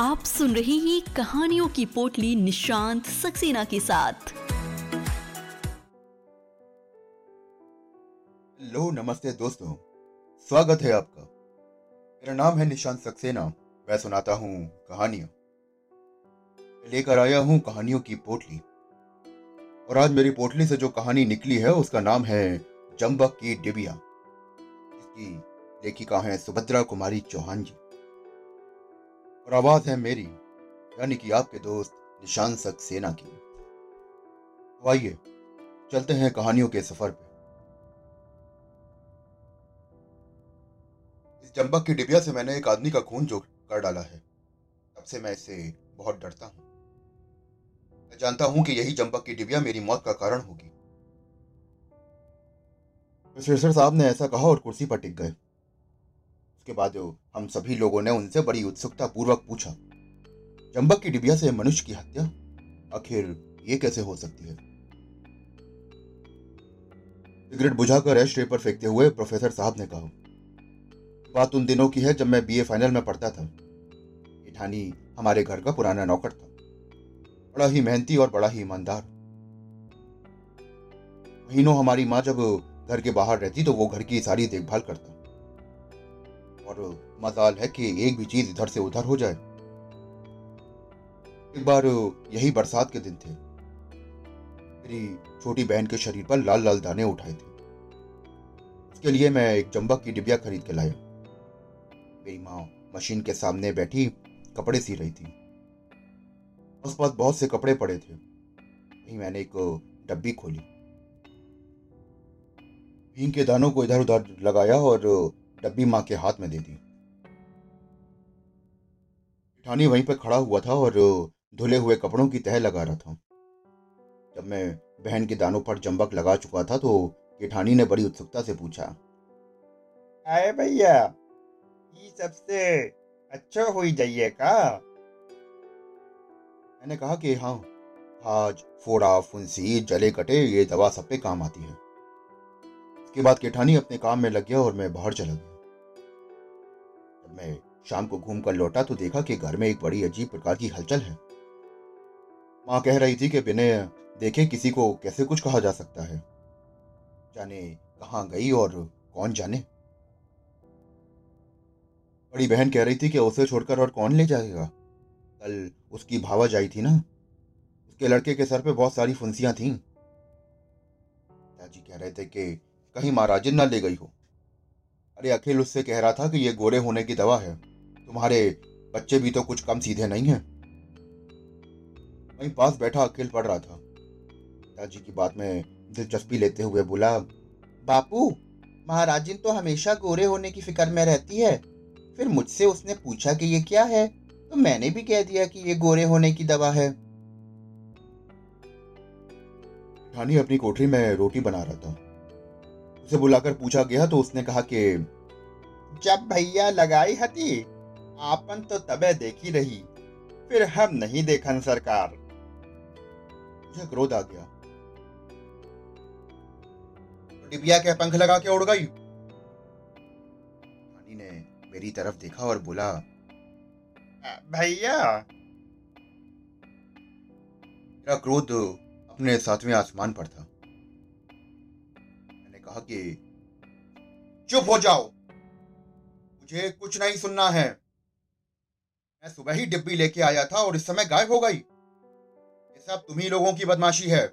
आप सुन रहे हैं कहानियों की पोटली निशांत सक्सेना के साथ। हेलो, नमस्ते दोस्तों। स्वागत है आपका। मेरा नाम है निशांत सक्सेना। मैं सुनाता हूँ कहानियाँ। लेकर आया हूँ कहानियों की पोटली। और आज मेरी पोटली से जो कहानी निकली है, उसका नाम है जम्बक की डिबिया। इसकी लेखिका है सुभद्रा कुमारी चौहान जी। और आवाज़ है मेरी, यानी कि आपके दोस्त निशान सक्सेना की तो आइए, चलते हैं कहानियों के सफ़र पे। इस जम्बक की डिबिया से मैंने एक आदमी का खून जो कर डाला है। तब से मैं इससे बहुत डरता हूँ। मैं जानता हूँ कि यही जम्बक की डिबिया मेरी मौत का कारण होगी। प्रोफेसर साहब ने ऐसा कहा और कुर्सी पर टिक गए। उसके बाद हम सभी लोगों ने उनसे बड़ी उत्सुकता पूर्वक पूछा, चंबक की डिबिया से मनुष्य की हत्या? आखिर ये कैसे हो सकती है? सिगरेट बुझाकर एश ट्रे पर फेंकते हुए प्रोफेसर साहब ने कहा, बात उन दिनों की है जब मैं बीए फाइनल में पढ़ता था। इठानी हमारे घर का पुराना नौकर था। बड़ा ही मेहनती और बड़ा ही ईमानदार। महीनों हमारी माँ जब घर के बाहर रहती तो वो घर की सारी देखभाल करता। और मजाल है कि एक भी चीज़ इधर से उधर हो जाए। एक बार यही बरसात के दिन थे। मेरी छोटी बहन के शरीर पर लाल लाल दाने उठाए थे। इसके लिए मैं एक चंबक की डिबिया खरीद के लाया। मेरी माँ मशीन के सामने बैठी कपड़े सी रही थी। आसपास बहुत से कपड़े पड़े थे। वहीं मैंने एक डब्बी खोली। भीम के दानों को इधर उधर लगाया और डब्बी माँ के हाथ में दे दी। ठानी वहीं पर खड़ा हुआ था और धुले हुए कपड़ों की तह लगा रहा था। जब मैं बहन के दानों पर जंबक लगा चुका था तो जेठानी ने बड़ी उत्सुकता से पूछा, आए भैया, ये सबसे अच्छा हो जाइए का? मैंने कहा कि हाँ आज फोड़ा, फुंसी, जले कटे, ये दवा सब पे काम आती है। इसके बाद केठानी अपने काम में लग गया और मैं बाहर चला गया। मैं शाम को घूम कर लौटा तो देखा कि घर में एक बड़ी अजीब प्रकार की हलचल है। माँ कह रही थी कि बिना देखे किसी को कैसे कुछ कहा जा सकता है। जाने कहाँ गई और कौन जाने? बड़ी बहन कह रही थी कि उसे छोड़कर और कौन ले जाएगा? कल उसकी भावा जाई थी ना? उसके लड़के के सर पे बहुत सारी फुंसियाँ थीं। पिताजी कह रहे थे कि कहीं महाराजन ना ले गई हो। अरे अखिल उससे कह रहा था कि ये गोरे होने की दवा है। तुम्हारे बच्चे भी तो कुछ कम सीधे नहीं है। वहीं पास बैठा अखिल पढ़ रहा था। पिताजी की बात में दिलचस्पी लेते हुए बोला, बापू, महाराजिन तो हमेशा गोरे होने की फ़िक्र में रहती है। फिर मुझसे उसने पूछा कि ये क्या है? तो मैंने भी कह दिया कि ये गोरे होने की दवा है। ठानी अपनी कोठरी में रोटी बना रहा था। उसे बुलाकर पूछा गया तो उसने कहा कि, जब भैया लगाई हती, आपन तो तबे देखी रही, फिर हम नहीं देखन सरकार. मुझे क्रोध आ गया। डिबिया के पंख लगा के उड़ गई। रानी ने मेरी तरफ़ देखा और बोला भैया? मेरा क्रोध अपने सातवें आसमान पर था। कहा कि, चुप हो जाओ। मुझे कुछ नहीं सुनना है। मैं सुबह ही डिब्बी लेके आया था और इस समय गायब हो गई। ये सब तुम्ही लोगों की बदमाशी है।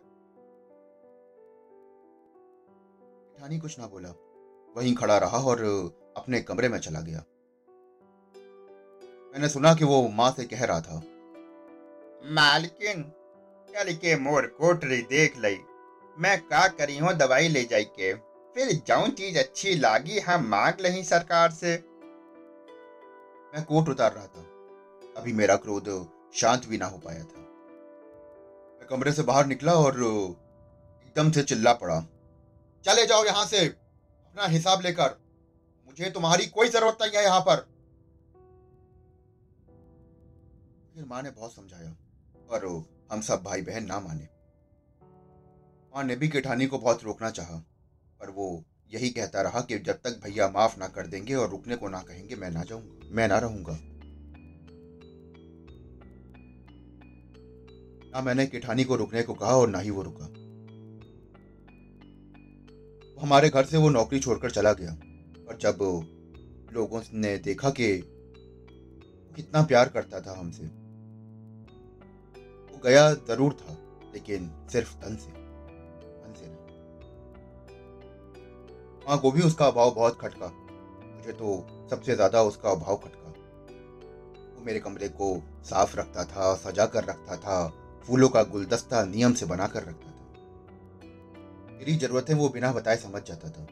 ठानी कुछ ना बोला। वहीं खड़ा रहा और अपने कमरे में चला गया। मैंने सुना कि वो माँ से कह रहा था, मालकिन चल के मोर कोटरी देख लई? मैं का करी हूँ, दवाई ले जाई के। फिर जाऊँ चीज़ अच्छी लागी हम मांग लही सरकार से। मैं कोट उतार रहा था। अभी मेरा क्रोध शांत भी ना हो पाया था। मैं कमरे से बाहर निकला और एकदम से चिल्ला पड़ा। चले जाओ यहाँ से, अपना हिसाब लेकर। मुझे तुम्हारी कोई ज़रूरत नहीं है यहाँ पर। फिर माँ ने बहुत समझाया, पर हम सब भाई बहन ना माने। माँ ने भी केठानी को बहुत रोकना चाहा, पर वो यही कहता रहा कि जब तक भैया माफ़ ना कर देंगे और रुकने को ना कहेंगे, मैं ना जाऊँगा, मैं ना रहूँगा। ना मैंने किठानी को रुकने को कहा और ना ही वो रुका। हमारे घर से वो नौकरी छोड़कर चला गया, और जब लोगों ने देखा कि कितना प्यार करता था हमसे, वो गया ज़रूर था, लेकिन सिर्फ़ तन से। माँ को भी उसका अभाव बहुत खटका। मुझे तो सबसे ज़्यादा उसका अभाव खटका। वो मेरे कमरे को साफ़ रखता था, सजा कर रखता था, फूलों का गुलदस्ता नियम से बना कर रखता था। मेरी जरूरतें वो बिना बताए समझ जाता था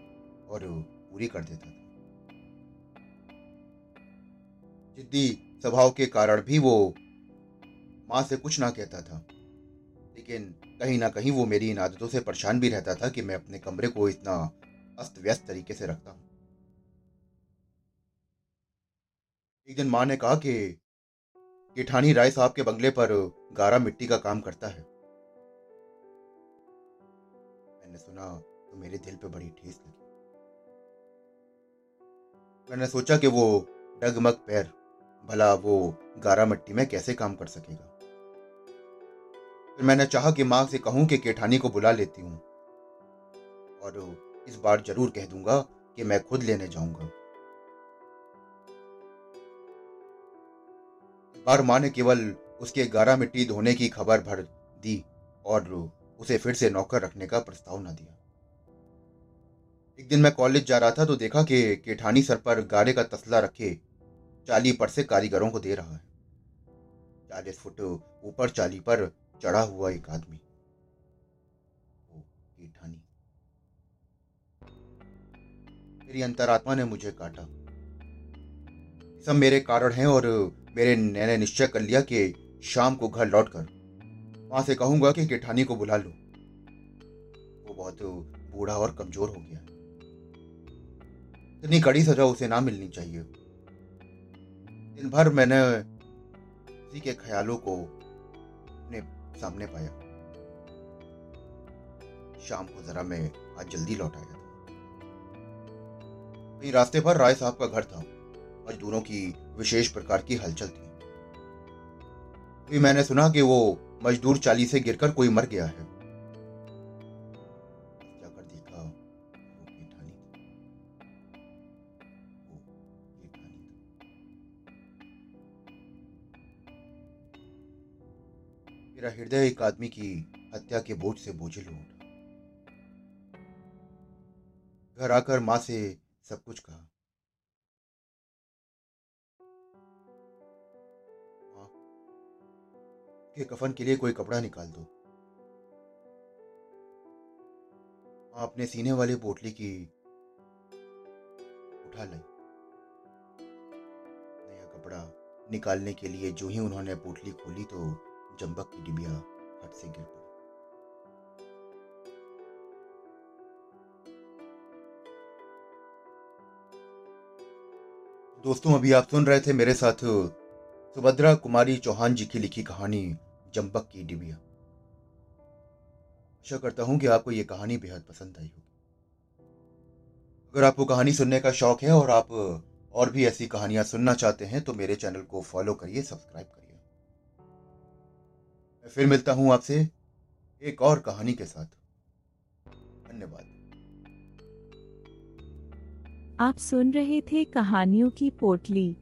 और पूरी कर देता था। जिद्दी स्वभाव के कारण भी वो माँ से कुछ ना कहता था। लेकिन कहीं ना कहीं वो मेरी इन आदतों से परेशान भी रहता था कि मैं अपने कमरे को इतना अस्त व्यस्त तरीके से रखता हूँ। एक दिन माँ ने कहा कि, जेठानी राय साहब के बंगले पर गारा मिट्टी का काम करता है। मैंने सुना तो मेरे दिल पे बड़ी ठेस लगी। मैंने सोचा कि वो डगमग पैर, भला वो गारा मिट्टी में कैसे काम कर सकेगा? फिर मैंने चाहा कि माँ से कहूँ कि केठानी को बुला लेती हूँ और इस बार ज़रूर कह दूँगा कि मैं खुद लेने जाऊँगा। बार माँ ने केवल उसके गारा मिट्टी धोने की खबर भर दी और उसे फिर से नौकर रखने का प्रस्ताव न दिया। एक दिन मैं कॉलेज जा रहा था तो देखा कि केठानी सर पर गारे का तसला रखे चाली पर से कारीगरों को दे रहा है। चालीस फुट ऊपर चाली पर चढ़ा हुआ एक आदमी। मेरी अंतरात्मा ने मुझे काटा। सब मेरे कारण हैं और मेरे मैंने निश्चय कर लिया कि शाम को घर लौटकर वहाँ से कहूँगा कि केठानी को बुला लो। वो बहुत बूढ़ा और कमज़ोर हो गया। इतनी कड़ी सजा उसे ना मिलनी चाहिए। दिन भर मैंने उसी के ख्यालों को अपने सामने पाया। शाम को जरा मैं आज जल्दी लौट आया वहीं रास्ते पर राय साहब का घर था। मजदूरों की विशेष प्रकार की हलचल थी। भी मैंने सुना कि वो मजदूर चाली से गिरकर कोई मर गया है। जाकर देखा? वो वो मेरा हृदय एक आदमी की हत्या के बोझ से बोझिल हो उठा। घर आकर माँ से सब कुछ कहा। के कफन के लिए कोई कपड़ा निकाल दो। माँ अपने सीने वाली पोटली की उठा लाई। नया कपड़ा निकालने के लिए जो ही उन्होंने पोटली खोली तो जंबक की डिबिया हट से गिर पड़ी। दोस्तों, अभी आप सुन रहे थे मेरे साथ सुभद्रा कुमारी चौहान जी की लिखी कहानी, जंबक की डिबिया। आशा करता हूँ कि आपको ये कहानी बेहद पसंद आई होगी। अगर आपको कहानी सुनने का शौक है और आप और भी ऐसी कहानियाँ सुनना चाहते हैं तो मेरे चैनल को फॉलो करिए, सब्सक्राइब करिए। मैं फिर मिलता हूँ आपसे एक और कहानी के साथ। धन्यवाद। आप सुन रहे थे कहानियों की पोटली।